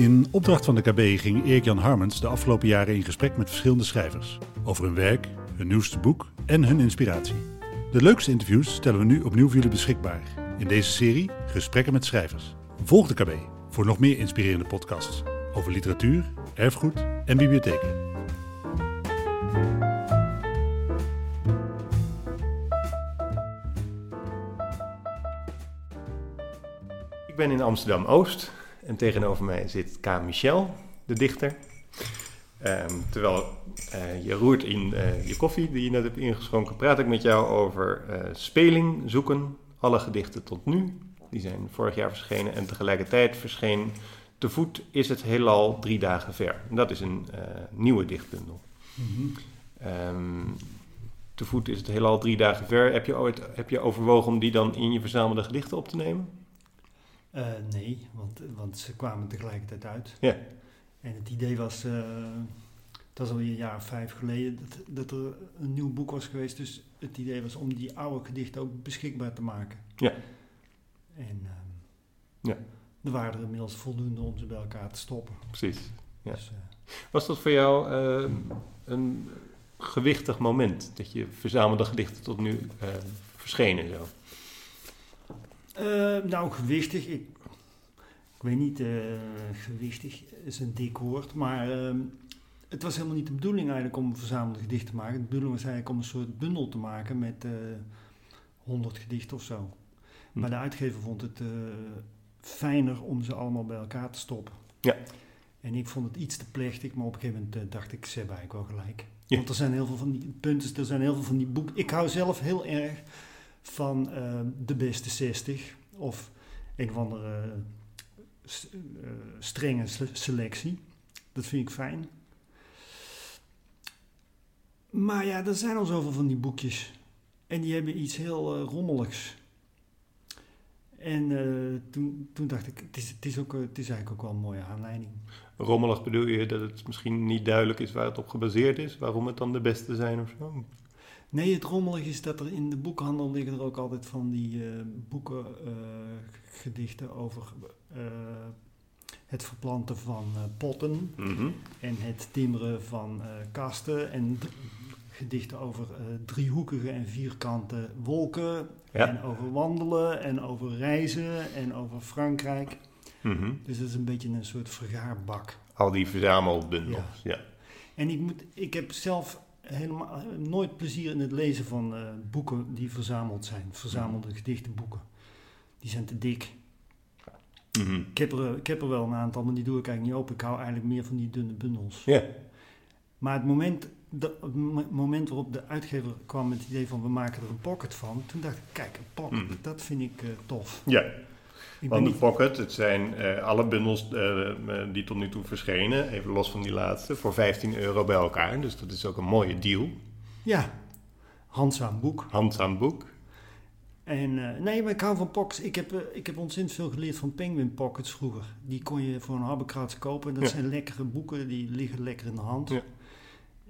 In opdracht van de KB ging Erik-Jan Harmens de afgelopen jaren in gesprek met verschillende schrijvers. Over hun werk, hun nieuwste boek en hun inspiratie. De leukste interviews stellen we nu opnieuw voor jullie beschikbaar. In deze serie Gesprekken met schrijvers. Volg de KB voor nog meer inspirerende podcasts over literatuur, erfgoed en bibliotheken. Ik ben in Amsterdam-Oost en tegenover mij zit K. Michel, de dichter. Ehm, terwijl eh, je roert in eh, je koffie die je net hebt ingeschonken, praat ik met jou over eh, speling, zoeken, alle gedichten tot nu. Die zijn vorig jaar verschenen en tegelijkertijd verscheen Te voet is het heelal drie dagen ver. En dat is een nieuwe dichtbundel. Ehm, te voet is het heelal drie dagen ver. Heb je ooit heb je overwogen om die dan in je verzamelde gedichten op te nemen? Uh, nee, want, want ze kwamen tegelijkertijd uit. Ja. En het idee was, uh, dat is alweer een jaar of vijf geleden, dat, dat er een nieuw boek was geweest. Dus het idee was om die oude gedichten ook beschikbaar te maken. Ja. En uh, ja. er waren er inmiddels voldoende om ze bij elkaar te stoppen. Precies. Ja. Dus, was dat voor jou een gewichtig moment, dat je verzamelde gedichten tot nu verschenen zo? Uh, nou, gewichtig. Ik, ik weet niet, uh, gewichtig is een dik woord. Maar uh, het was helemaal niet de bedoeling eigenlijk om een verzamelde gedicht te maken. De bedoeling was eigenlijk om een soort bundel te maken met honderd gedichten of zo. Hm. Maar de uitgever vond het fijner om ze allemaal bij elkaar te stoppen. Ja. En ik vond het iets te plechtig, maar op een gegeven moment dacht ik, ze hebben eigenlijk wel gelijk. Ja. Want er zijn heel veel van die punten, er zijn heel veel van die boeken. Ik hou zelf heel erg van uh, de beste 60 of een of andere uh, strenge selectie. Dat vind ik fijn. Maar ja, er zijn al zoveel van die boekjes. En die hebben iets heel uh, rommeligs. En toen, toen dacht ik, het is, het, is ook, het is eigenlijk ook wel een mooie aanleiding. Rommelig bedoel je dat het misschien niet duidelijk is waar het op gebaseerd is? Waarom het dan de beste zijn of zo? Nee, het rommelig is dat er in de boekhandel liggen er ook altijd van die uh, boeken, uh, gedichten over uh, het verplanten van potten mm -hmm. en het timmeren van kasten en gedichten over driehoekige en vierkante wolken ja. en over wandelen en over reizen en over Frankrijk. Mm -hmm. Dus het is een beetje een soort vergaarbak. Al die verzamelbundels, ja. ja. En ik, moet, ik heb zelf helemaal nooit plezier in het lezen van uh, boeken die verzameld zijn. Verzamelde gedichtenboeken. Die zijn te dik. Mm -hmm. ik, heb er, ik heb er wel een aantal, maar die doe ik eigenlijk niet open. Ik hou eigenlijk meer van die dunne bundels. Ja. Maar het moment, de, het moment waarop de uitgever kwam met het idee van we maken er een pocket van. Toen dacht ik, kijk, een pocket, Mhm. dat vind ik uh, tof. Ja. Want de Pocket, het zijn eh, alle bundels eh, die tot nu toe verschenen, even los van die laatste, voor 15 euro bij elkaar. Dus dat is ook een mooie deal. ja, handzaam boek. Handzaam boek. En eh, nee, maar ik hou van pockets. Ik heb, eh, ik heb ontzettend veel geleerd van Penguin Pockets vroeger. Die kon je voor een habbekrats kopen. Dat Ja. zijn lekkere boeken, die liggen lekker in de hand. Ja.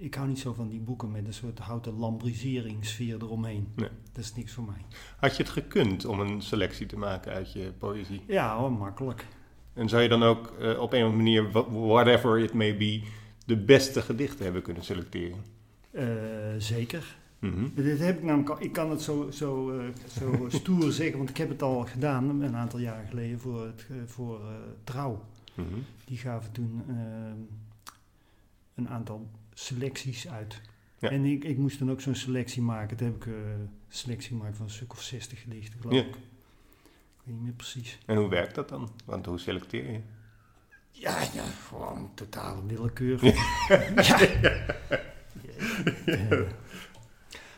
Ik hou niet zo van die boeken met een soort houten lambriseringssfeer eromheen. Nee. Dat is niks voor mij. Had je het gekund om een selectie te maken uit je poëzie? Ja hoor, makkelijk. En zou je dan ook eh, op een of andere manier, wha- whatever it may be, de beste gedichten hebben kunnen selecteren? Eh, zeker. Mhm. Dit heb ik namelijk al, ik kan het zo, zo, eh, zo stoer zeggen, want ik heb het al gedaan een aantal jaren geleden voor, het, voor Trouw. Mhm. Die gaven toen eh, een aantal selecties uit. Ja. En ik, ik moest dan ook zo'n selectie maken. Toen heb ik een selectie gemaakt van een stuk of 60 gedichten, geloof Ja. ik. Ik weet niet meer precies. En hoe werkt dat dan? Want hoe selecteer je? Ja, ja, gewoon totale willekeur. ja.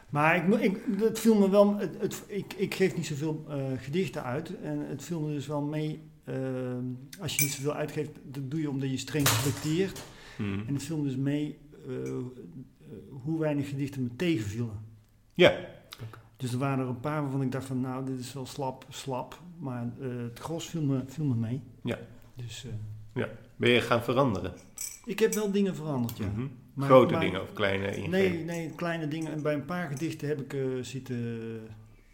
Maar ik, ik, het viel me wel, het, het- ik, ik geef niet zoveel eh, gedichten uit. En het viel me dus wel mee, eh, als je niet zoveel uitgeeft, dat doe je omdat je streng selecteert. Mhm. En het viel me dus mee hoe weinig gedichten me tegenvielen. Ja. Dus er waren er een paar waarvan ik dacht van, nou, dit is wel slap, slap. Maar eh, het gros viel me, viel me mee. Ja. Dus eh, Ben je gaan veranderen? ik heb wel dingen veranderd, ja. Mhm. Maar- Grote maar- dingen of kleine ingrepen? Nee, nee, kleine dingen. En bij een paar gedichten heb ik eh, zitten,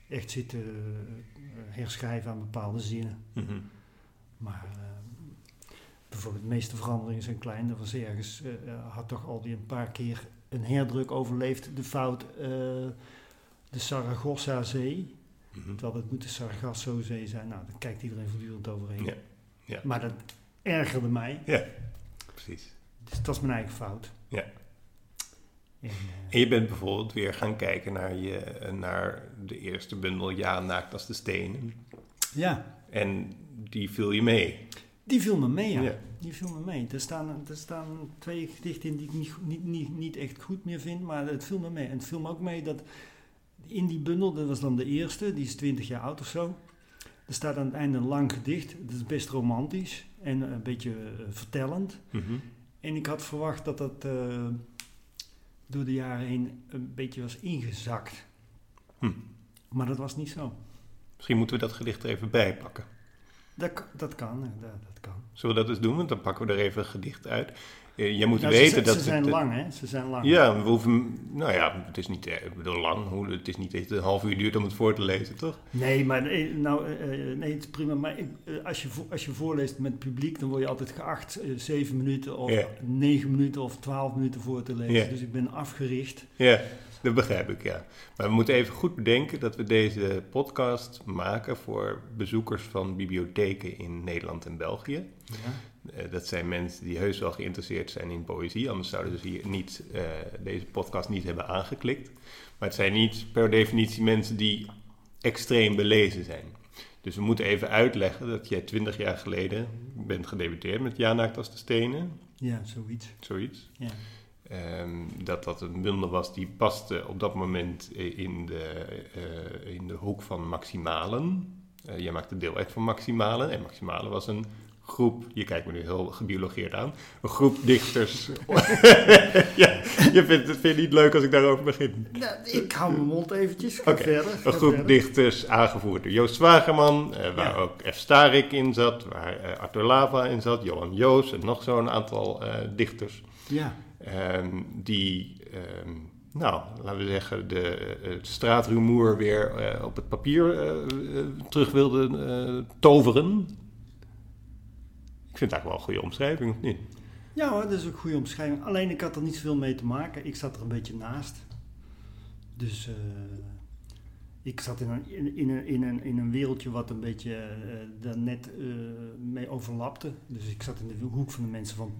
echt zitten eh, herschrijven aan bepaalde zinnen. Mhm. Maar bijvoorbeeld de meeste veranderingen zijn klein. Er was ergens, eh, had toch alweer een paar keer een herdruk overleefd. De fout, eh, de Saragossa-zee. Mhm. Terwijl het moet de Sargasso-zee zijn. Nou, daar kijkt iedereen voortdurend overheen. Ja, ja. Maar dat ergerde mij. Precies. Dus dat is mijn eigen fout. Ja. En, En je bent bijvoorbeeld weer gaan kijken naar, je, naar de eerste bundel Ja, naakt als de stenen. ja, En die viel je mee. Die viel me mee, ja. Ja. Die viel me mee. Er staan, er staan twee gedichten in die ik niet, niet, niet, niet echt goed meer vind, maar het viel me mee. En het viel me ook mee dat in die bundel, dat was dan de eerste, die is 20 jaar oud of zo. Er staat aan het einde een lang gedicht. Dat is best romantisch en een beetje eh, vertellend. Mhm. En ik had verwacht dat dat eh, door de jaren heen een beetje was ingezakt. Hm. Maar dat was niet zo. Misschien moeten we dat gedicht er even bij pakken. Dat, dat kan, dat, kan. Zullen we dat eens doen? Want dan pakken we er even een gedicht uit. Jij moet Nou, ze, weten zijn- dat... ze zijn het, lang, hè? Ze zijn lang. Ja, we hoeven... Nou ja, het is niet eh, ik bedoel, lang. Het is niet echt een half uur duurt om het voor te lezen, toch? Nee, maar eh, nou, eh, nee, het is prima. Maar als, je, als je voorleest met het publiek, dan word je altijd geacht zeven minuten of negen minuten of twaalf minuten voor te lezen. Dus ik ben afgericht. Ja, dat begrijp ik, ja. Maar we moeten even goed bedenken dat we deze podcast maken voor bezoekers van bibliotheken in Nederland en België. Ja. Eh, dat zijn mensen die heus wel geïnteresseerd zijn in poëzie, anders zouden ze hier niet, eh, deze podcast niet hebben aangeklikt. Maar het zijn niet per definitie mensen die extreem belezen zijn. Dus we moeten even uitleggen dat jij twintig jaar geleden bent gedebuteerd met Ja naakt als de stenen, ja, zoiets. zoiets. Ja. Ehm, dat dat een bundel was die paste op dat moment in de, eh, in de hoek van Maximalen. Eh jij maakte deel uit van Maximalen. En Maximalen was een groep, je kijkt me nu heel gebiologeerd aan, een groep dichters. ja, je vindt het vind je niet leuk als ik daarover begin. Nou, ik hou mijn mond eventjes. Oké, Een groep verder. dichters aangevoerd door Joost Zwagerman, eh, waar Ja. ook F. Starik in zat, waar Arthur Lava in zat, Johan Joos en nog zo'n aantal dichters. Ja, Ehm, die, ehm, nou, laten we zeggen, de, eh, het straatrumoer weer eh, op het papier eh, terug wilden eh, toveren. Ik vind eigenlijk wel een goede omschrijving, of niet? ja dat is ook een goede omschrijving. Alleen ik had er niet zoveel mee te maken. Ik zat er een beetje naast. Dus ik zat in een, in, een, in, een, in een wereldje wat een beetje eh, daar net mee overlapte. Dus ik zat in de hoek van de mensen van,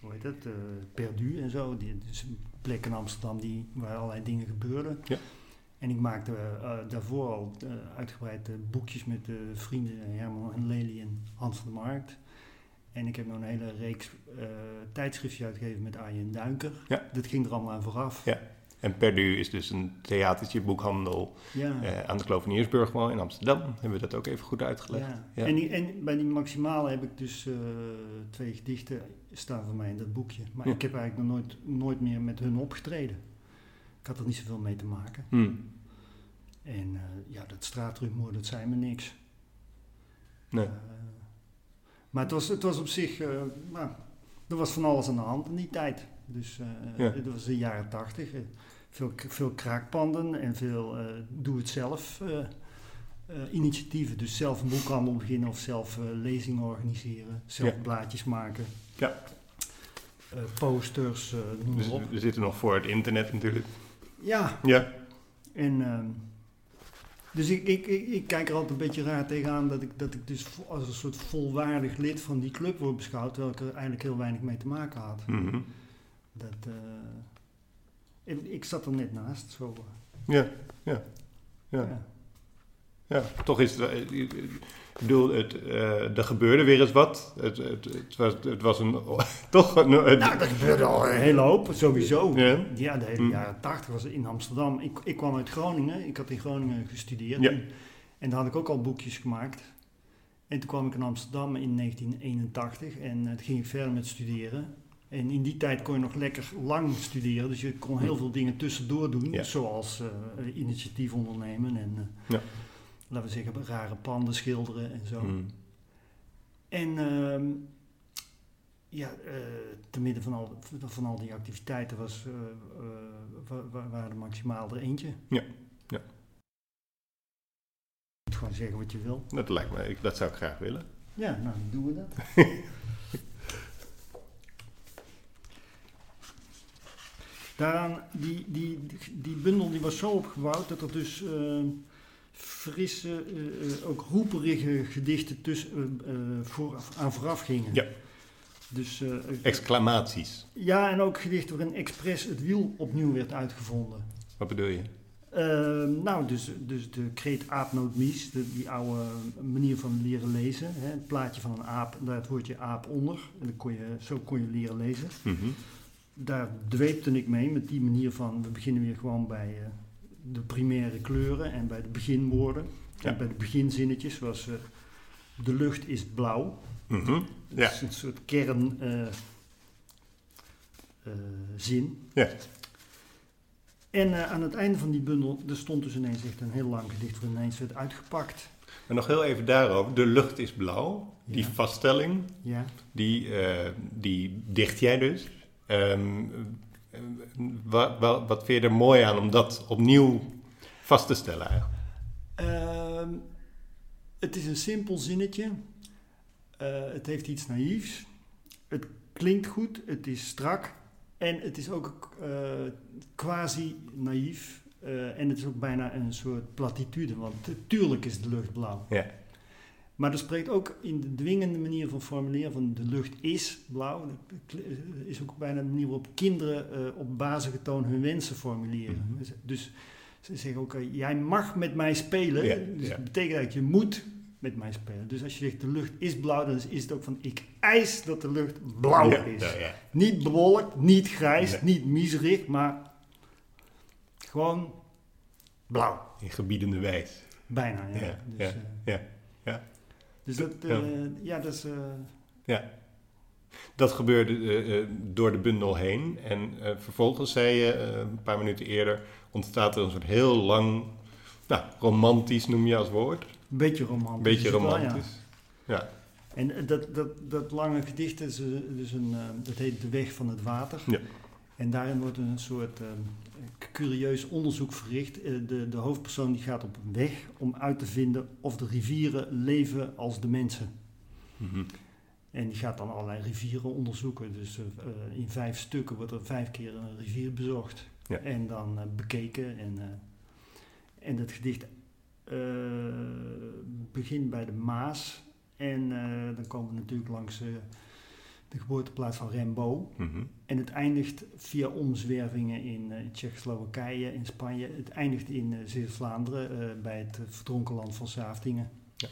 hoe heet het, eh, Perdu en zo. Die, dus een plek in Amsterdam die, waar allerlei dingen gebeurden. Ja. En ik maakte eh, daarvoor al eh, uitgebreid eh, boekjes met eh, vrienden Herman en Lely en Hans van der Markt. En ik heb nog een hele reeks tijdschriftjes uitgegeven met Arjen Duinker. Ja. Dat ging er allemaal aan vooraf. Ja. En Perdu is dus een theatertje, boekhandel Ja. eh, aan de Kloveniersburgwal in Amsterdam. Hebben we dat ook even goed uitgelegd? Ja. Ja. En, die, en bij die maximale heb ik dus eh, twee gedichten staan van mij in dat boekje. Maar ik heb eigenlijk nog nooit, nooit meer met hun opgetreden. Ik had er niet zoveel mee te maken. Hm. En eh, ja, dat straatrumoer, dat zei me niks. Nee. Maar het was, het was op zich, eh, nou, er was van alles aan de hand in die tijd. Dus eh Ja. het was de jaren tachtig. eh, veel, veel kraakpanden en veel eh, doe-het-zelf eh, eh, initiatieven. Dus zelf een boekhandel beginnen of zelf eh, lezingen organiseren. Zelf Ja. blaadjes maken. Ja. Eh, posters, eh, noem maar Dus op. we zitten nog voor het internet natuurlijk. Ja, Ja. en ehm, dus ik, ik, ik, ik kijk er altijd een beetje raar tegenaan dat ik, dat ik dus als een soort volwaardig lid van die club word beschouwd, terwijl ik er eigenlijk heel weinig mee te maken had. Mhm. Dat, eh, ik, ik zat er net naast, zo. eh, Ja, ja, ja. Ja, toch is het. wel- Ik bedoel, het, eh, er gebeurde weer eens wat. Het, het, het, was, het was een. toch een. het- Nou, dat gebeurde al een hele hoop, sowieso. Ja. Ja, de hele Hm. jaren tachtig was het in Amsterdam. Ik, ik kwam uit Groningen, ik had in Groningen gestudeerd. Ja. En, en daar had ik ook al boekjes gemaakt. En toen kwam ik in Amsterdam in 1981 en eh, toen ging verder met studeren. En in die tijd kon je nog lekker lang studeren, dus je kon heel veel dingen tussendoor doen, Ja. zoals eh, initiatief ondernemen en, eh, Ja. laten we zeggen, rare panden schilderen en zo. Mm. En ehm, ja, eh, te midden van al, van al die activiteiten was, wa- wa- waren er maximaal er eentje. Ja, ja. Je moet gewoon zeggen wat je wil. Dat lijkt me, ik- dat zou ik graag willen. Ja, nou dan doen we dat. Daaraan, die, die, die bundel die was zo opgebouwd dat er dus eh, frisse, eh, eh, ook roeperige gedichten tussen, vooraf, aan vooraf gingen. Ja. Dus, Exclamaties. ja, en ook gedichten waarin expres het wiel opnieuw werd uitgevonden. Wat bedoel je? Ehm, nou, dus, dus de kreet aapnoot mies, de, die oude manier van leren lezen. Hè, het plaatje van een aap, daar het woordje aap onder. En dan kon je, zo kon je leren lezen. Mhm. Daar dweepte ik mee met die manier van, we beginnen weer gewoon bij eh, de primaire kleuren en bij de beginwoorden. Ja. En bij de beginzinnetjes was eh, de lucht is blauw. Dat Ja. is een soort kern eh. Ja. En aan het einde van die bundel, er stond dus ineens echt een heel lang gedicht waar ineens werd uitgepakt. En nog heel even daarover. De lucht is blauw. Die Ja. vaststelling, Ja. die, die dicht jij dus. Ehm, wat, wat, wat vind je er mooi aan om dat opnieuw vast te stellen eigenlijk? Ehm, het is een simpel zinnetje. Eh, het heeft iets naïefs. Het klinkt goed, het is strak. En het is ook eh, quasi naïef. Eh, en het is ook bijna een soort platitude, want tuurlijk is de lucht blauw. Ja. Maar er spreekt ook in de dwingende manier van formuleren van de lucht is blauw. Dat kl- is ook bijna een manier waarop kinderen eh, op bazige toon hun wensen formuleren. Mhm. Dus- Dus ze zeggen ook, eh, jij mag met mij spelen. Ja, dus ja. dat betekent dat je moet met mij spelen. Dus als je zegt de lucht is blauw, dan is- het ook van ik eis dat de lucht blauw ja, is. Niet bewolkt, niet grijs, Nee. niet miserig, maar gewoon blauw. In gebiedende wijs. Bijna, ja. Dus, eh, ja. Dus dat, Ja. eh, ja, dat is... eh, Ja. Dat gebeurde eh, door de bundel heen. En vervolgens zei je een paar minuten eerder... ontstaat er een soort heel lang... Nou, romantisch noem je als woord. Een beetje romantisch. Beetje ja. romantisch. Ja. En dat, dat, dat lange gedicht is dus een, dat heet De Weg van het Water. Ja. En daarin wordt een soort eh, curieus onderzoek verricht. Eh, de, de hoofdpersoon die gaat op weg om uit te vinden of de rivieren leven als de mensen. Mhm. En die gaat dan allerlei rivieren onderzoeken. Dus eh, eh, in vijf stukken wordt er vijf keer een rivier bezocht. Ja. En dan bekeken. En, eh, en dat gedicht begint bij de Maas. En dan komen we natuurlijk langs de geboorteplaats van Rimbaud. Mhm. En het eindigt via omzwervingen in eh, Tsjechoslowakije, in Spanje. Het eindigt in eh Zeeuws-Vlaanderen eh, bij het verdronken land van Saaftingen. Ja.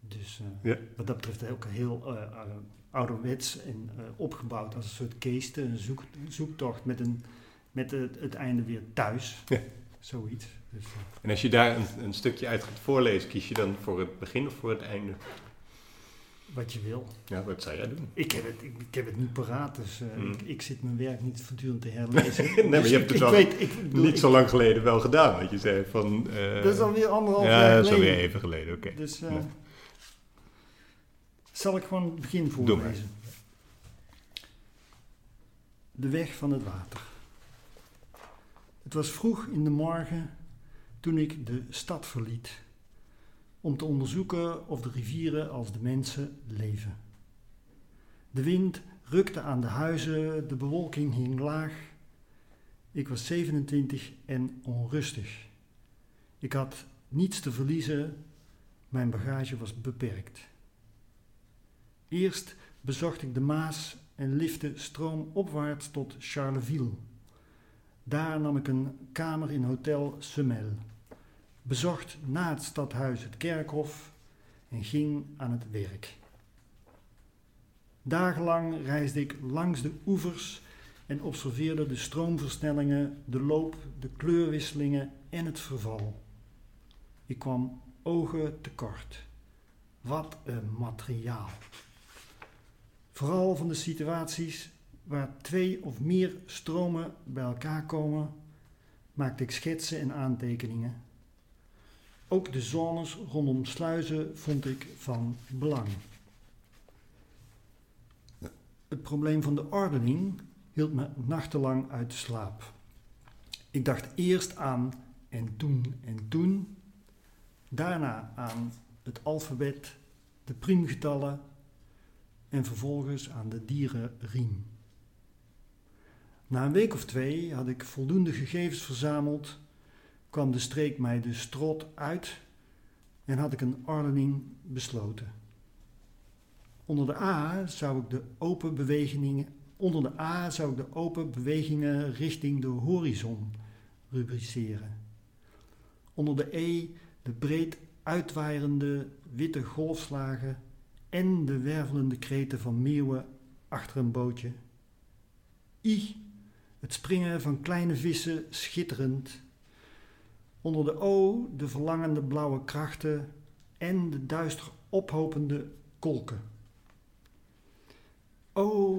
Dus Ja. wat dat betreft ook heel ouderwets en opgebouwd als een soort keeste, een zoek, zoektocht met, een, met het, het einde weer thuis. Ja. Zoiets. Dus, En als je daar een, een stukje uit gaat voorlezen... kies je dan voor het begin of voor het einde? Wat je wil. Ja, wat zou jij doen? Ik heb het, ik, ik heb het niet paraat, dus eh, Mm. ik, ik zit mijn werk niet voortdurend te herlezen. Nee, maar Dus je hebt ik, het wel weet, ik, bedoel, Niet zo lang geleden wel gedaan, wat je zei van... eh, Dat is alweer anderhalf Ja, jaar dat is geleden. alweer even geleden, oké. Dus eh, Ja. zal ik gewoon het begin voorlezen. De weg van het water. Het was vroeg in de morgen toen ik de stad verliet. Om te onderzoeken of de rivieren als de mensen leven. De wind rukte aan de huizen, de bewolking hing laag. Ik was 27 en onrustig. Ik had niets te verliezen, mijn bagage was beperkt. Eerst bezocht ik de Maas en lifte stroomopwaarts tot Charleville. Daar nam ik een kamer in Hotel Semel, bezocht na het stadhuis het kerkhof en ging aan het werk. Dagenlang reisde ik langs de oevers en observeerde de stroomversnellingen, de loop, de kleurwisselingen en het verval. Ik kwam ogen tekort. Wat een materiaal. Vooral van de situaties waar twee of meer stromen bij elkaar komen, maakte ik schetsen en aantekeningen. Ook de zones rondom sluizen vond ik van belang. Het probleem van de ordening hield me nachtenlang uit de slaap. Ik dacht eerst aan en toen en toen, daarna aan het alfabet, de priemgetallen en vervolgens aan de dierenriem. Na een week of twee had ik voldoende gegevens verzameld, kwam de streek mij de strot uit en had ik een ordening besloten. Onder de A zou ik de open bewegingen, onder de A zou ik de open bewegingen richting de horizon rubriceren. Onder de E de breed uitwaaierende witte golfslagen en de wervelende kreten van meeuwen achter een bootje. I, het springen van kleine vissen schitterend. Onder de O, de verlangende blauwe krachten en de duister ophopende kolken. O,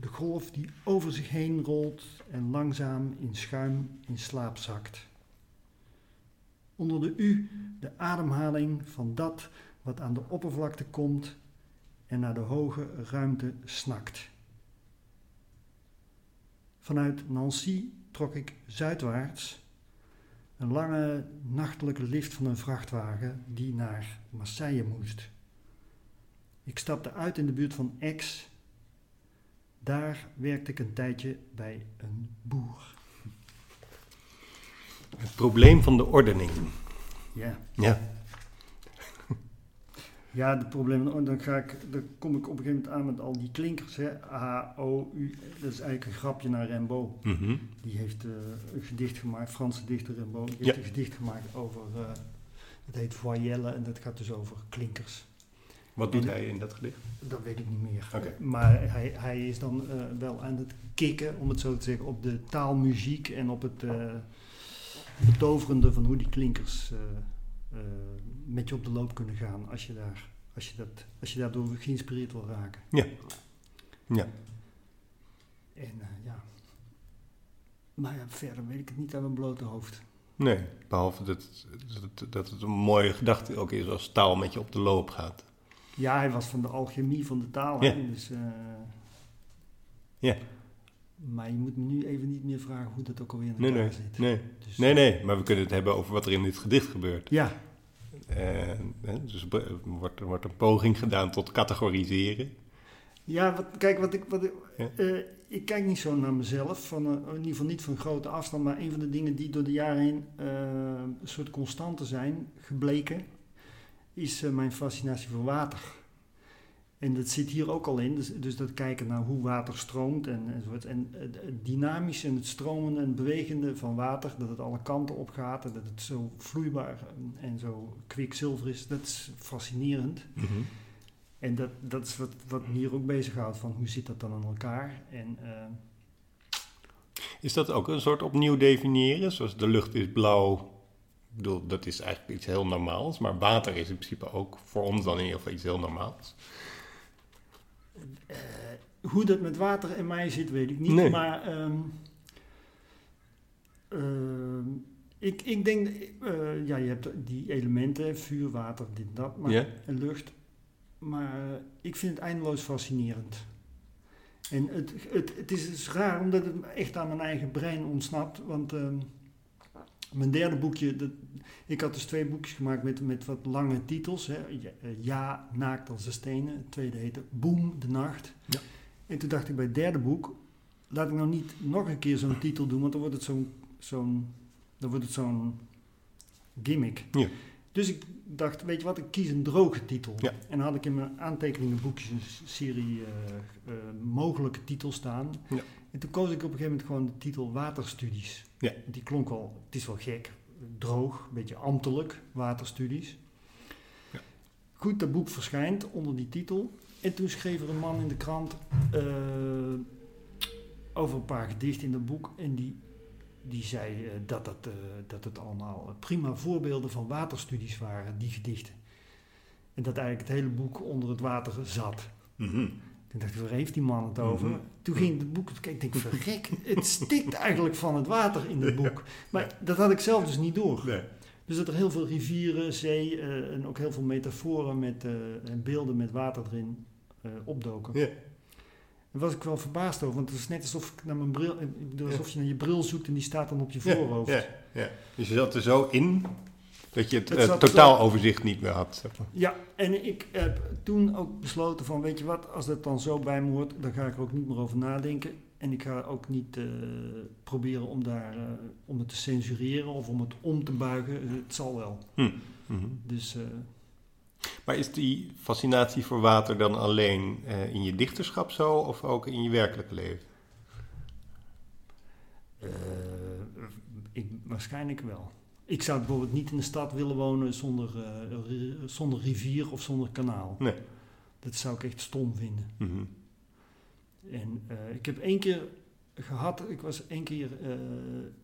de golf die over zich heen rolt en langzaam in schuim in slaap zakt. Onder de U, de ademhaling van dat wat aan de oppervlakte komt en naar de hoge ruimte snakt. Vanuit Nancy trok ik zuidwaarts, een lange nachtelijke lift van een vrachtwagen die naar Marseille moest. Ik stapte uit in de buurt van Aix. Daar werkte ik een tijdje bij een boer. Het probleem van de ordening. Ja. Ja. Ja, de problemen, dan, ga ik, dan kom ik op een gegeven moment aan met al die klinkers. Hè. A, O, U. Dat is eigenlijk een grapje naar Rimbaud. Mhm. Die heeft eh, een gedicht gemaakt, Franse dichter Rimbaud. Die Ja. heeft een gedicht gemaakt over, eh, het heet voyelle en dat gaat dus over klinkers. Wat doet En- hij in dat gedicht? Dat weet ik niet meer. Maar hij, hij is dan eh, wel aan het kicken, om het zo te zeggen, op de taalmuziek en op het betoverende van hoe die klinkers eh, met je op de loop kunnen gaan als je, daar, als je, dat, als je daardoor geïnspireerd wil raken. Ja. Ja. En eh, ja. Maar ja, verder weet ik het niet aan mijn blote hoofd. Nee, behalve dat, dat, het- dat het een mooie gedachte ook is als taal met je op de loop gaat. Ja, hij was van de alchemie van de taal. Ja. hè, Dus, eh, Ja. Maar je moet me nu even niet meer vragen hoe dat ook alweer in elkaar nee, zit. nee. Dus, Nee, nee, maar we kunnen het hebben over wat er in dit gedicht gebeurt. Ja, En, dus er wordt, wordt een poging gedaan tot categoriseren. Ja, wat, kijk, wat ik, wat Ja. eh, ik kijk niet zo naar mezelf, van, eh, in ieder geval niet van grote afstand, maar een van de dingen die door de jaren heen eh, een soort constante zijn gebleken, is eh, mijn fascinatie voor water. En dat zit hier ook al in, dus, dus dat kijken naar hoe water stroomt en, enzovoort. En het, dynamische en het stromende en bewegende van water, dat het alle kanten op gaat en dat het zo vloeibaar en, zo kwikzilver is, dat is fascinerend. En dat, dat is wat, wat me hier ook bezighoudt, van hoe zit dat dan aan elkaar? En eh, Is dat ook een soort opnieuw definiëren? Zoals de lucht is blauw. Ik bedoel, dat is eigenlijk iets heel normaals. Maar water is in principe ook voor ons dan in ieder geval iets heel normaals. Eh, hoe dat met water en mij zit, weet ik niet. Nee. Maar ehm, ehm, ik, ik denk, eh, ja, je hebt die elementen, vuur, water, dit en dat, maar, en lucht. Maar ik vind het eindeloos fascinerend. En het, het, het is dus raar, omdat het echt aan mijn eigen brein ontsnapt. Want ehm, mijn derde boekje, dat, ik had dus twee boekjes gemaakt met, met wat lange titels. Hè. Ja, eh, ja, naakt als de stenen. Het tweede heette Boom, de nacht. Ja. En toen dacht ik bij het derde boek, laat ik nou niet nog een keer zo'n titel doen, want dan wordt het zo'n zo'n dan wordt het zo'n gimmick. Ja. Dus ik dacht, weet je wat, ik kies een droge titel. Ja. En dan had ik in mijn aantekeningenboekjes een serie eh, eh, mogelijke titels staan. Ja. En toen koos ik op een gegeven moment gewoon de titel Waterstudies. Ja. Die klonk wel, het is wel gek, droog, een beetje ambtelijk, Waterstudies. Ja. Goed, dat boek verschijnt onder die titel. En toen schreef er een man in de krant eh, over een paar gedichten in dat boek. En die, die zei eh, dat, het, eh, dat het allemaal prima voorbeelden van waterstudies waren, die gedichten. En dat eigenlijk het hele boek onder het water zat. Toen dacht ik, waar heeft die man het over? Mhm. Toen ging het boek, ik denk, verrek, het stikt eigenlijk van het water in het boek. Maar dat had ik zelf dus niet door. Nee. Dus dat er heel veel rivieren, zee eh, en ook heel veel metaforen met, eh, en beelden met water erin eh, opdoken. Ja. Daar was ik wel verbaasd over, want het is net alsof ik naar mijn bril, ik alsof je naar je bril zoekt en die staat dan op je voorhoofd. Ja, ja. Dus je zat er zo in dat je het, Het eh, zat er totaaloverzicht niet meer had. zeg maar. Ja, en ik heb toen ook besloten van, weet je wat, als dat dan zo bij me hoort, dan ga ik er ook niet meer over nadenken. En ik ga ook niet eh, proberen om, daar, eh, om het te censureren of om het om te buigen. Het zal wel. Hm. Mhm. Dus eh, Maar is die fascinatie voor water dan alleen eh, in je dichterschap zo of ook in je werkelijke leven? eh, ik, waarschijnlijk wel. Ik zou bijvoorbeeld niet in de stad willen wonen zonder, eh, zonder rivier of zonder kanaal. Nee. Dat zou ik echt stom vinden. Mhm. En eh, ik heb één keer gehad, ik was één keer eh,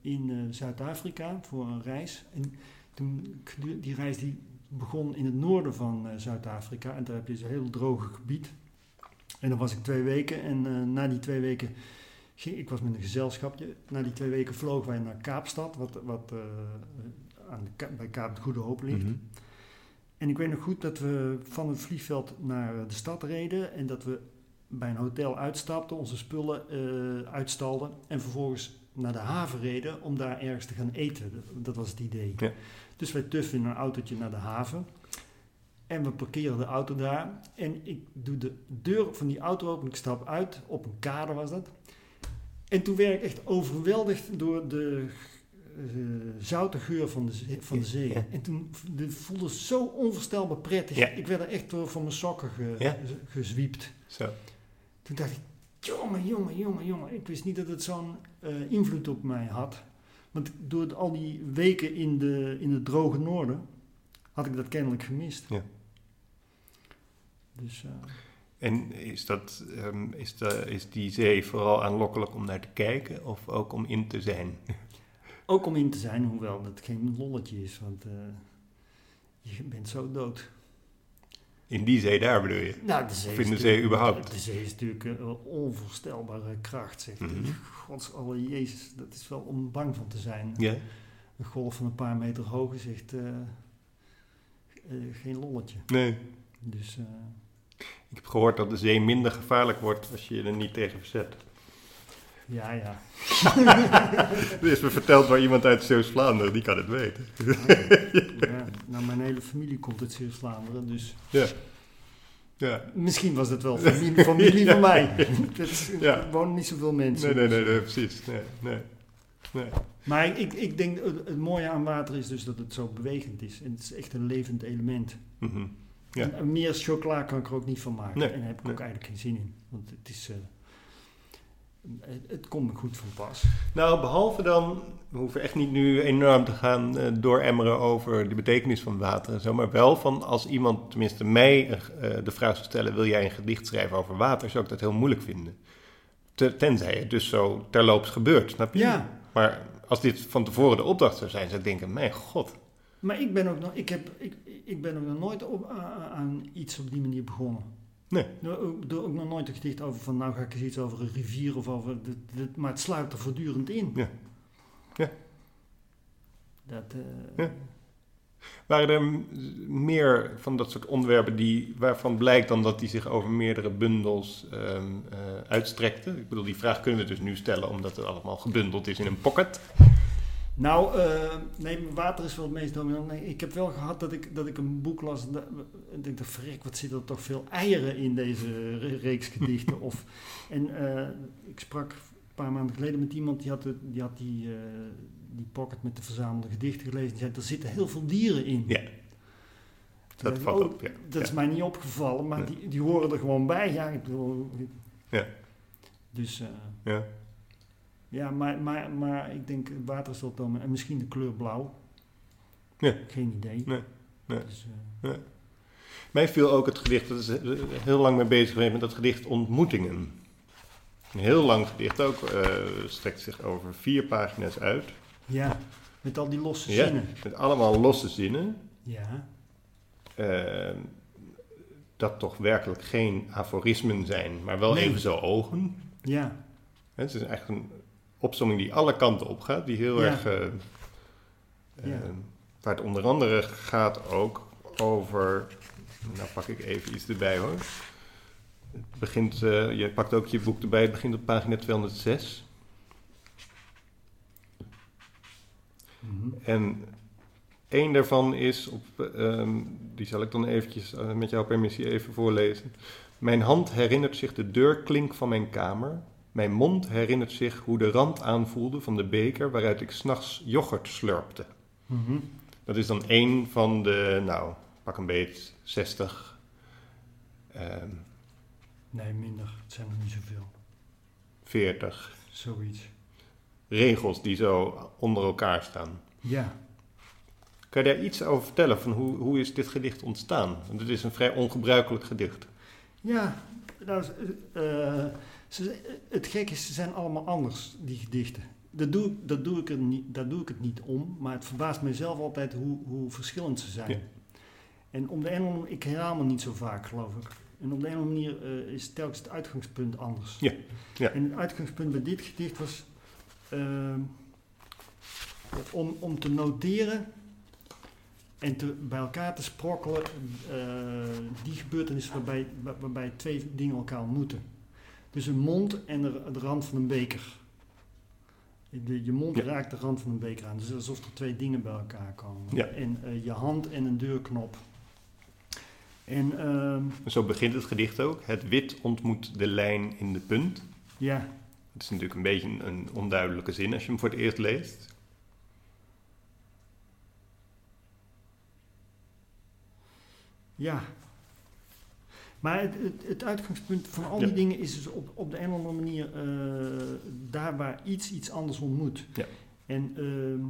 in Zuid-Afrika voor een reis. En toen, die reis die begon in het noorden van Zuid-Afrika. En daar heb je zo'n heel droge gebied. En dan was ik twee weken. En na die twee weken, ik was met een gezelschapje. Na die twee weken vlogen wij naar Kaapstad, wat, wat eh, aan de, bij Kaap de Goede Hoop ligt. Mhm. En ik weet nog goed dat we van het vliegveld naar de stad reden en dat we bij een hotel uitstapten, onze spullen eh, uitstalden en vervolgens naar de haven reden om daar ergens te gaan eten. Dat, dat was het idee. Ja. Dus wij tuffen in een autootje naar de haven en we parkeren de auto daar en ik doe de deur van die auto open, ik stap uit, op een kade was dat. En toen werd ik echt overweldigd door de eh, zoute geur van de zee. Van de zee. Ja. En toen v- het voelde zo onvoorstelbaar prettig. Ja. Ik werd er echt door van mijn sokken ge, Ja. ge- gezwiept. Zo. Toen dacht ik, jongen, jongen, jongen, jongen. Ik wist niet dat het zo'n eh, invloed op mij had. Want door al die weken in, de, in het droge noorden had ik dat kennelijk gemist. Ja. Dus eh, En is, dat, ehm, is, de, is die zee vooral aanlokkelijk om naar te kijken of ook om in te zijn? ook om in te zijn, hoewel dat geen lolletje is. Want eh, je bent zo dood. In die zee daar bedoel je? Nou, de zee, Of in de zee überhaupt? De zee is natuurlijk een onvoorstelbare kracht, zegt hij. Mhm. Gods alle Jezus, dat is wel om bang van te zijn. Een golf van een paar meter hoog is echt eh, eh, geen lolletje. Nee. Dus Ik heb gehoord dat de zee minder gevaarlijk wordt als je je er niet tegen verzet. ja, ja. Er is me verteld door iemand uit Zeeuws-Vlaanderen, die kan het weten. ja. Nou, mijn hele familie komt uit Zeeuws-Vlaanderen, dus Ja. Ja. misschien was het wel familie, familie van mij. Dat Ja. Er wonen niet zoveel mensen. Nee, nee, nee, nee, precies. Nee, nee. nee. Maar ik, ik denk, het, het mooie aan water is dus dat het zo bewegend is. En het is echt een levend element. Mhm. Ja. En meer chocola kan ik er ook niet van maken. Nee, En daar heb ik nee. ook eigenlijk geen zin in. Want het is... eh, het, het komt me goed van pas. Nou, behalve dan, we hoeven echt niet nu enorm te gaan eh, dooremmeren over de betekenis van water en zo, maar wel van als iemand, tenminste mij, eh, de vraag zou stellen, wil jij een gedicht schrijven over water, zou ik dat heel moeilijk vinden. Te- tenzij het dus zo terloops gebeurt, snap je? Ja, Maar als dit van tevoren de opdracht zou zijn, zou ik denken, mijn god. maar ik ben ook nog, ik heb, ik, ik ben ook nog nooit op, aan iets op die manier begonnen. Nee. Ook- ook nog nooit een gedicht over van, nou ga ik eens iets over een rivier of over, dit, dit- maar het sluit er voortdurend in. Ja. Ja. Dat, eh, Ja. Waren er meer van dat soort onderwerpen die, waarvan blijkt dan dat die zich over meerdere bundels ehm eh, uitstrekten? Ik bedoel, die vraag kunnen we dus nu stellen omdat het allemaal gebundeld is in een pocket. Nou, eh, nee, water is wel het meest dominant. Nee, ik heb wel gehad dat ik, dat ik een boek las en dat- ik dacht, verrek, wat zitten er toch veel eieren in deze re- reeks gedichten. of, en eh, ik sprak een paar maanden geleden met iemand die had, de- die, had die, eh, die pocket met de verzamelde gedichten gelezen. Die zei, er zitten heel veel dieren in. Ja, Toen dat ik, valt oh, op. Ja. Dat is mij niet opgevallen, maar die, die horen er gewoon bij. Ja, ik bedoel, Ja. Dus Ja. Ja, maar, maar, maar ik denk water is wel dominant. En misschien de kleur blauw. Ja. Geen idee. Nee, nee. Dus, eh, Mij viel ook het gedicht, dat is eh, heel lang mee bezig geweest met dat gedicht Ontmoetingen. Een heel lang gedicht ook, eh, strekt zich over vier pagina's uit. Ja, met al die losse Ja. zinnen. Met allemaal losse zinnen. Ja, eh, dat toch werkelijk geen aforismen zijn, maar wel Nee. even zo ogen. ja, Het is eigenlijk een opzomming die alle kanten op gaat, die heel Ja. erg. eh, eh, Ja. waar het onder andere gaat ook over. Nou, pak ik even iets erbij hoor. Het begint, eh, je pakt ook je boek erbij, het begint op pagina 206. Mhm. En één daarvan is, op, ehm, die zal ik dan eventjes met jouw permissie even voorlezen. Mijn hand herinnert zich de deurklink van mijn kamer, Mijn mond herinnert zich hoe de rand aanvoelde van de beker waaruit ik s'nachts yoghurt slurpte. Mhm. Dat is dan één van de, nou, pak een beet, 60 ehm, Nee, minder. Het zijn er niet zoveel. 40 Zoiets. regels die zo onder elkaar staan. Ja. Kan je daar iets over vertellen? Van hoe, hoe is dit gedicht ontstaan? Want het is een vrij ongebruikelijk gedicht. Ja, nou, eh, ze, het gekke is, ze zijn allemaal anders, die gedichten. Dat doe, dat doe, ik, er niet, daar doe ik het niet om, maar het verbaast mezelf altijd hoe, hoe verschillend ze zijn. Ja. En om de andere manier, ik herhaal me niet zo vaak, geloof ik. En op de andere manier eh, is telkens het uitgangspunt anders. Ja, ja. En het uitgangspunt bij dit gedicht was ehm, om, om te noteren en te, bij elkaar te sprokkelen eh, die gebeurtenis waarbij, waar- waarbij twee dingen elkaar ontmoeten. Dus een mond en de, de rand van een beker. De, je mond Ja. raakt de rand van een beker aan. Dus alsof er twee dingen bij elkaar komen. Ja. En eh, je hand en een deurknop. En ehm, En zo begint het gedicht ook. Het wit ontmoet de lijn in de punt. ja, Het is natuurlijk een beetje een, een onduidelijke zin als je hem voor het eerst leest. Ja. Maar het, het, het uitgangspunt van al die Ja. dingen is dus op, op de een of andere manier eh, daar waar iets iets anders ontmoet. Ja. En ehm,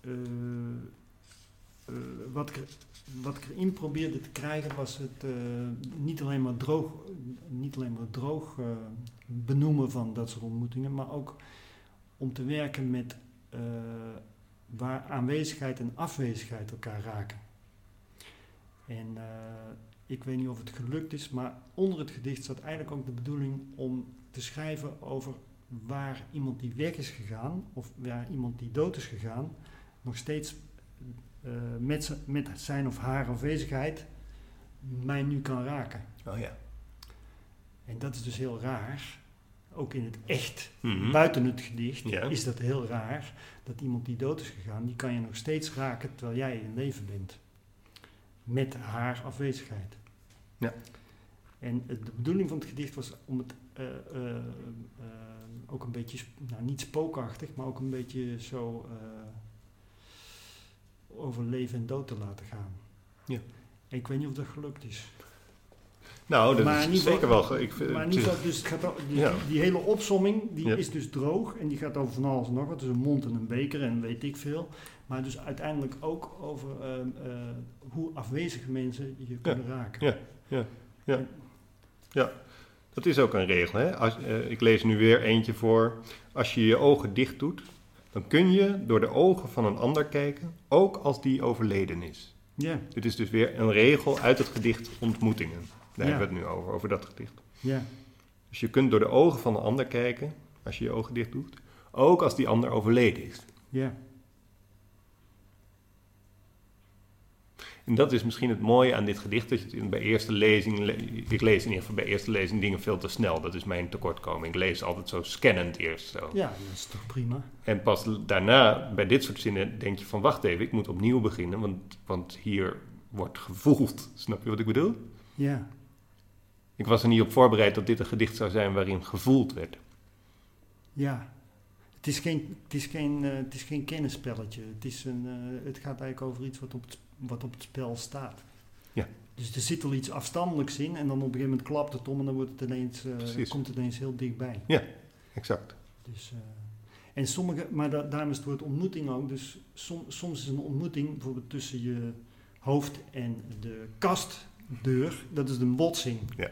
eh, eh, wat, ik, wat ik erin probeerde te krijgen was het niet alleen maar droog, niet alleen maar droog benoemen van dat soort ontmoetingen, maar ook om te werken met waar aanwezigheid en afwezigheid elkaar raken. En ik weet niet of het gelukt is, maar onder het gedicht zat eigenlijk ook de bedoeling om te schrijven over waar iemand die weg is gegaan, of waar iemand die dood is gegaan, nog steeds eh, met, met zijn of haar afwezigheid mij nu kan raken. Oh ja. En dat is dus heel raar. Ook in het echt, Mhm. buiten het gedicht, Ja. is dat heel raar. Dat iemand die dood is gegaan, die kan je nog steeds raken terwijl jij in leven bent. Met haar afwezigheid. Ja. En de bedoeling van het gedicht was om het eh, eh, eh, ook een beetje, nou niet spookachtig, maar ook een beetje zo over leven en dood te laten gaan. Ja. En ik weet niet of dat gelukt is. Nou, dat Maar is zeker wel... Ik, Maar geval, dus het gaat, die, Ja. die hele opsomming die Ja. is dus droog en die gaat over van alles en nog wat. Dus een mond en een beker en weet ik veel. Maar dus uiteindelijk ook over ehm, eh, hoe afwezig mensen je kunnen raken. Ja, ja, ja. Ja, dat is ook een regel. Hè? Als, eh, ik lees nu weer eentje voor. Als je je ogen dicht doet, dan kun je door de ogen van een ander kijken, ook als die overleden is. Ja, Dit is dus weer een regel uit het gedicht Ontmoetingen. Daar Ja. hebben we het nu over, over dat gedicht. ja, Dus je kunt door de ogen van een ander kijken, als je je ogen dicht doet, ook als die ander overleden is. ja. En dat is misschien het mooie aan dit gedicht, dat je het bij eerste lezing, le- ik lees in ieder geval bij eerste lezing dingen veel te snel. Dat is mijn tekortkoming. Ik lees altijd zo scannend eerst zo. Ja, dat is toch prima. En pas daarna, bij dit soort zinnen, denk je van wacht even, ik moet opnieuw beginnen, want, want hier wordt gevoeld. Snap je wat ik bedoel? Ja, Ik was er niet op voorbereid dat dit een gedicht zou zijn waarin gevoeld werd. ja. Het is geen, het is geen, eh, het is geen kennisspelletje. Het, is een, eh, het gaat eigenlijk over iets wat op het, wat op het spel staat. Ja. Dus er zit wel iets afstandelijks in en dan op een gegeven moment klapt het om en dan wordt het ineens, eh, komt het ineens heel dichtbij. Exact. Dus, en sommige, maar da- daarom is het woord ontmoeting ook. Dus som- soms is een ontmoeting bijvoorbeeld tussen je hoofd en de kastdeur, dat is een botsing. Ja.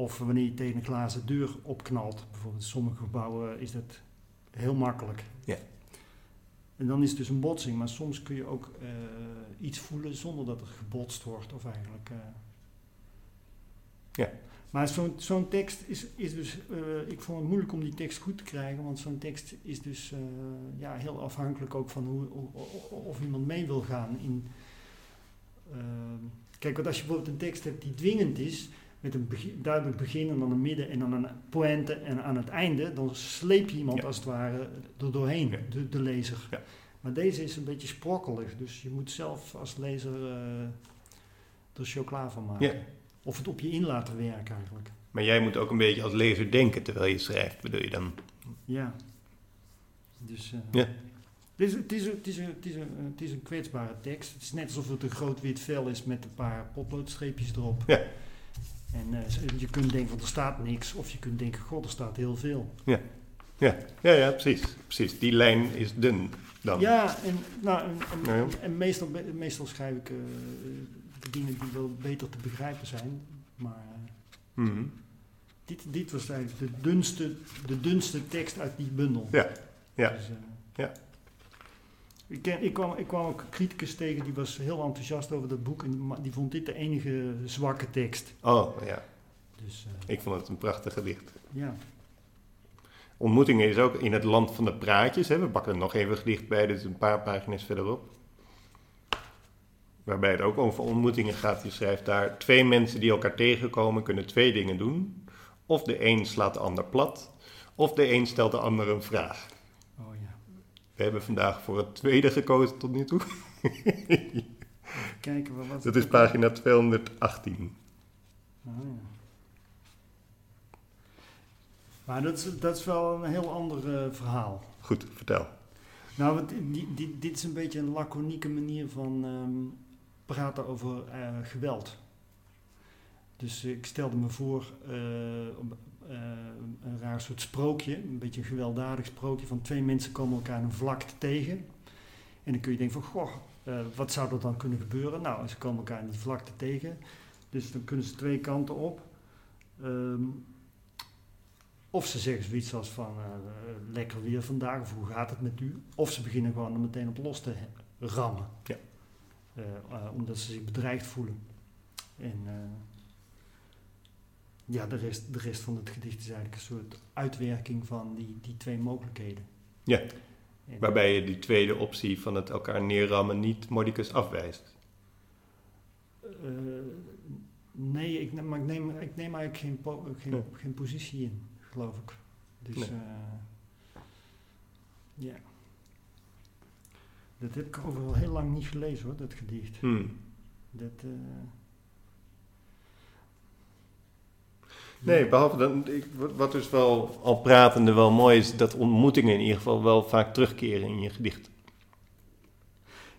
Of wanneer je tegen een glazen deur opknalt. Bijvoorbeeld in sommige gebouwen is dat heel makkelijk. Ja. En dan is het dus een botsing, maar soms kun je ook eh, iets voelen zonder dat er gebotst wordt. Of eigenlijk. eh. Ja. Maar zo'n zo'n tekst is, is dus. eh, ik vond het moeilijk om die tekst goed te krijgen, want zo'n tekst is dus eh, ja, heel afhankelijk ook van hoe, of iemand mee wil gaan in. kijk, want als je bijvoorbeeld een tekst hebt die dwingend is, met een begin- duidelijk begin en dan een midden en dan een pointe en aan het einde, dan sleep je iemand Ja. als het ware er doorheen, Ja. de, de lezer. Ja. Maar deze is een beetje sprokkelig, dus je moet zelf als lezer eh er chocola van maken. Ja. Of het op je in laten werken eigenlijk. Maar jij moet ook een beetje als lezer denken terwijl je schrijft, bedoel je dan? Ja. Dus, eh, Ja. Het is, het, is, het, is, het, is een, het is een kwetsbare tekst. Het is net alsof het een groot wit vel is met een paar potloodstreepjes erop. Ja. En eh, je kunt denken, van er staat niks. Of je kunt denken, god, er staat heel veel. Ja, ja, ja precies, precies. Die lijn is dun dan. Ja, en, nou, en, en, Ja. en meestal, meestal schrijf ik de dingen die wel beter te begrijpen zijn. Maar eh, Mhm. dit, dit was eigenlijk de dunste, de dunste tekst uit die bundel. Ja, ja. Dus, Ja. Ik, ken, ik, kwam, ik kwam ook criticus tegen die was heel enthousiast over dat boek. En die vond dit de enige zwakke tekst. Oh, ja. Dus eh, Ik vond het een prachtig gedicht. ja. Ontmoetingen is ook in het land van de praatjes. Hè. We pakken nog even gedicht bij, is een paar pagina's verderop. Waarbij het ook over ontmoetingen gaat. Je schrijft daar: twee mensen die elkaar tegenkomen kunnen twee dingen doen. Of de een slaat de ander plat, of de een stelt de ander een vraag. We hebben vandaag voor het tweede gekozen tot nu toe. Kijken, wat was Dat is pagina 218. Oh, ja. Maar dat is, dat is wel een heel ander eh, verhaal. Goed, vertel. Nou, want die, die, dit is een beetje een laconieke manier van ehm, praten over eh, geweld. Dus ik stelde me voor eh, een raar soort sprookje, een beetje een gewelddadig sprookje van twee mensen komen elkaar in een vlakte tegen. En dan kun je denken van, goh, eh, wat zou er dan kunnen gebeuren? Nou, ze komen elkaar in die vlakte tegen, dus dan kunnen ze twee kanten op. Ehm, of ze zeggen zoiets als van eh, eh, lekker weer vandaag, of hoe gaat het met u? Of ze beginnen gewoon er meteen op los te rammen. Ja. Eh, eh, omdat ze zich bedreigd voelen. En eh, ja, de rest, de rest van het gedicht is eigenlijk een soort uitwerking van die, die twee mogelijkheden. Ja. En- Waarbij je die tweede optie van het elkaar neerrammen niet modicus afwijst. Eh, nee, ik neem, maar ik neem, ik neem eigenlijk geen, po- geen, geen positie in, geloof ik. Dus Nee. eh, ja. Dat heb ik overigens al heel lang niet gelezen hoor, dat gedicht. Hmm. Dat, eh, Nee, behalve dan, ik, wat- dus wel al pratende wel mooi is, dat ontmoetingen in ieder geval wel vaak terugkeren in je gedicht.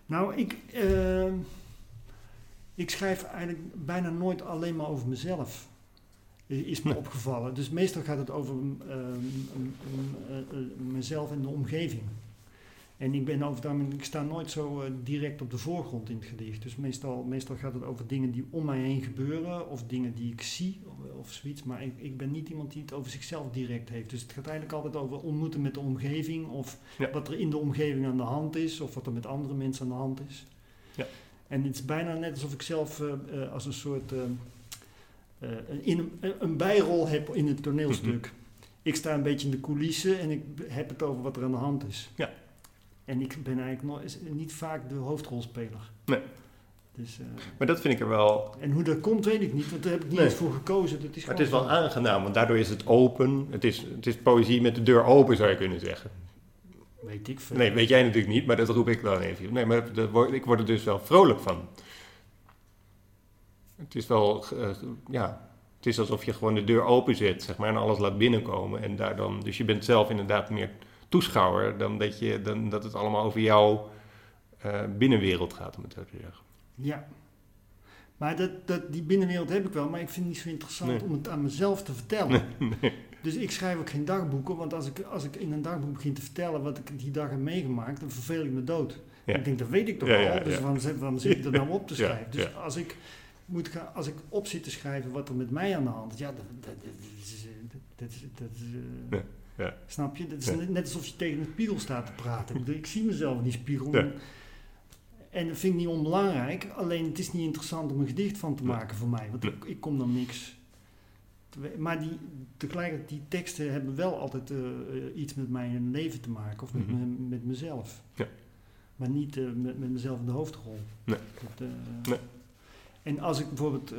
Nou, ik, eh, ik schrijf eigenlijk bijna nooit alleen maar over mezelf. Is me opgevallen. Dus meestal gaat het over eh, m- m- m- eh, eh, mezelf en de omgeving. En ik ben over het ik sta nooit zo eh, direct op de voorgrond in het gedicht. Dus meestal, meestal gaat het over dingen die om mij heen gebeuren, of dingen die ik zie, of, of zoiets. Maar ik, ik ben niet iemand die het over zichzelf direct heeft. Dus het gaat eigenlijk altijd over ontmoeten met de omgeving, of Ja. wat er in de omgeving aan de hand is, of wat er met andere mensen aan de hand is. Ja. En het is bijna net alsof ik zelf eh, eh, als een soort in een, een bijrol heb in het toneelstuk. Mhm. Ik sta een beetje in de coulissen en ik heb het over wat er aan de hand is. Ja. En ik ben eigenlijk is niet vaak de hoofdrolspeler. Nee. Dus, eh, Maar dat vind ik er wel. en hoe dat komt, weet ik niet, want daar heb ik niet Nee. eens voor gekozen. Dat is Maar het is wel aangenaam, want daardoor is het open. Het is, het is poëzie met de deur open, zou je kunnen zeggen. Weet ik veel. Nee, weet jij natuurlijk niet, maar dat roep ik dan even. Nee, maar dat ik word er dus wel vrolijk van. Het is wel, eh, ja, het is alsof je gewoon de deur open zet, zeg maar, en alles laat binnenkomen. En daar dan, dus je bent zelf inderdaad meer toeschouwer dan dat, je, dan dat het allemaal over jouw eh, binnenwereld gaat, om het zo te zeggen. Ja. Maar dat, dat, die binnenwereld heb ik wel, maar ik vind het niet zo interessant Nee. om het aan mezelf te vertellen. Dus ik schrijf ook geen dagboeken, want als ik, als ik in een dagboek begin te vertellen wat ik die dag heb meegemaakt, dan verveel ik me dood. Ja. Ik denk, dat weet ik toch Ja, al, ja, dus waarom, zit- waarom zit ik er nou op te schrijven? Dus als ik, moet gaan, als ik op zit te schrijven wat er met mij aan de hand is, ja, dat, dat, dat is... Dat, is- dat, is, eh, Ja. Snap je? Dat is Ja. net, alsof je tegen een spiegel staat te praten. Ik, bedoel, ik zie mezelf in die spiegel. Ja. En dat vind ik niet onbelangrijk. Alleen het is niet interessant om een gedicht van te maken voor mij. Want ik, ik kom dan niks. te Maar die, tegelijkertijd, die teksten hebben wel altijd eh, eh, iets met mijn leven te maken. Of met, Mhm. me- met mezelf. Ja. Maar niet eh, met, met mezelf in de hoofdrol. Nee. Dat, Nee. En als ik bijvoorbeeld...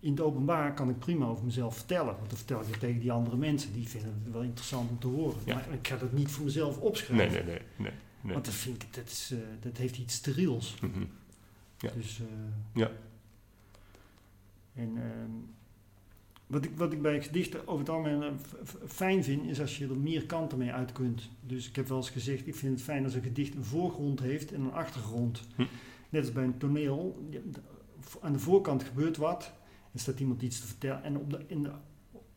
in het openbaar kan ik prima over mezelf vertellen. Want dan vertel ik het tegen die andere mensen. Die vinden het wel interessant om te horen. Ja. Maar ik ga dat niet voor mezelf Nee, opschrijven. nee, nee. nee, nee. Want dat vind ik, dat, is, eh, dat heeft iets steriels. Mhm. Ja. Dus, eh, Ja. En, ehm, wat, ik, wat ik bij gedichten over het algemeen eh, fijn vind, is als je er meer kanten mee uit kunt. Dus ik heb wel eens gezegd, ik vind het fijn als een gedicht een voorgrond heeft en een achtergrond. Hm. Net als bij een toneel. Aan de voorkant gebeurt wat, staat iemand iets te vertellen. En op, de, in de,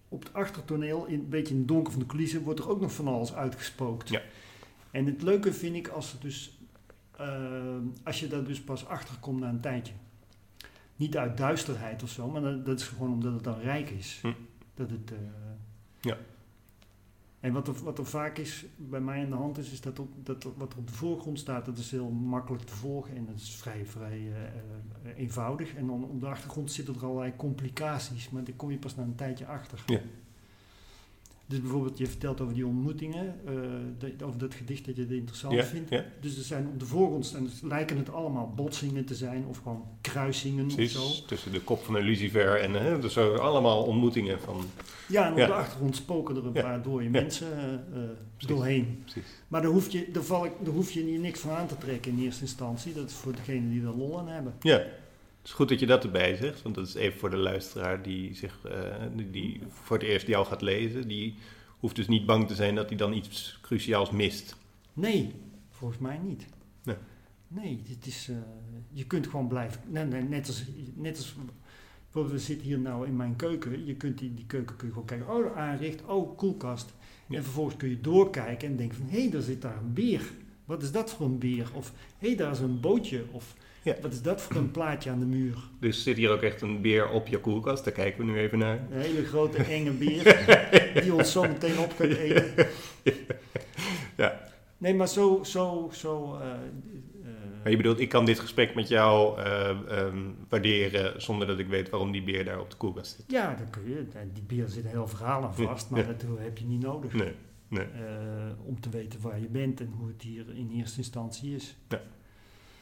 op het achtertoneel, in, een beetje in het donker van de coulissen, wordt er ook nog van alles uitgespookt. Ja. En het leuke vind ik als, het dus, eh, als je daar dus pas achter komt na een tijdje. Niet uit duisterheid of zo, maar dat, dat is gewoon omdat het dan rijk is. Hm. Dat het, eh, Ja. En wat er, wat vaak is, bij mij aan de hand is, is dat, dat wat er op de voorgrond staat, dat is heel makkelijk te volgen en dat is vrij, vrij eh, eh, eenvoudig. En dan op de achtergrond zitten er allerlei complicaties, maar daar kom je pas na een tijdje achter. Dus bijvoorbeeld, je vertelt over die ontmoetingen, eh, over dat gedicht dat je het interessant vindt. Dus er zijn op de voorgrond dus lijken het allemaal botsingen te zijn of gewoon kruisingen of Precies, zo. tussen de kop van een lucifer en hè, dus zo allemaal ontmoetingen van... Ja, en op Ja. de achtergrond spoken er een Ja. paar dode Ja. mensen eh, eh, doorheen. Precies. Maar daar hoef, je, daar, val ik, daar hoef je niks van aan te trekken in eerste instantie. Dat is voor degene die er lol aan hebben. Ja, het is goed dat je dat erbij zegt, want dat is even voor de luisteraar die, zich, eh, die, voor het eerst jou gaat lezen. Die hoeft dus niet bang te zijn dat hij dan iets cruciaals mist. Nee, volgens mij niet. Nee. Nee, dit is, eh, je kunt gewoon blijven. Nee, nee, net, als, net als. Bijvoorbeeld, we zitten hier nou in mijn keuken. Je kunt die, die keuken kun je gewoon kijken. Oh, aanricht. Oh, koelkast. Ja. En vervolgens kun je doorkijken en denken van... Hé, hey, daar zit daar een beer. Wat is dat voor een beer? Of hé, hey, daar is een bootje. Of Ja. wat is dat voor een plaatje aan de muur? Dus zit hier ook echt een beer op je koelkast, daar kijken we nu even naar. Een hele grote enge beer die ons zo meteen op gaat eten. Ja. Nee, maar zo, zo, zo. eh, eh, Maar je bedoelt, ik kan dit gesprek met jou eh, ehm, waarderen zonder dat ik weet waarom die beer daar op de koelkast zit. ja, dan kun je. Die beer zit een heel verhaal aan vast, maar Ja. dat heb je niet nodig. Nee, nee. eh, om te weten waar je bent en hoe het hier in eerste instantie is. Ja.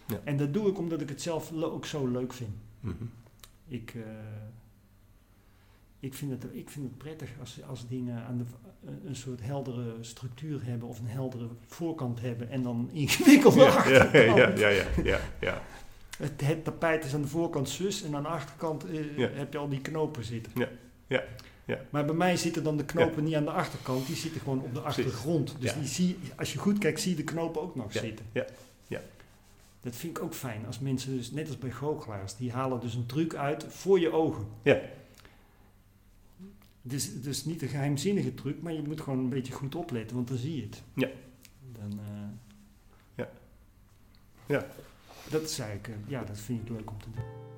Ja. En dat doe ik omdat ik het zelf ook zo leuk vind. Mhm. Ik, eh, ik, vind, het, ik vind het prettig als, als dingen aan de, een- soort heldere structuur hebben of een heldere voorkant hebben en dan ingewikkelde Ja, achterkant. ja, ja, ja, ja. Het, het tapijt is aan de voorkant zus en aan de achterkant eh, heb je al die knopen zitten. Ja, ja, ja. Maar bij mij zitten dan de knopen niet aan de achterkant, die zitten gewoon op de achtergrond. Dus Ja. die zie, als je goed kijkt, zie je de knopen ook nog zitten. ja, ja. Dat vind ik ook fijn als mensen, dus, net als bij goochelaars, die halen dus een truc uit voor je ogen. Ja. Het is, is niet een geheimzinnige truc, maar je moet gewoon een beetje goed opletten, want dan zie je het. Ja. Dan, eh, Ja. Ja. Dat is eigenlijk, eh, ja, dat vind ik leuk om te doen.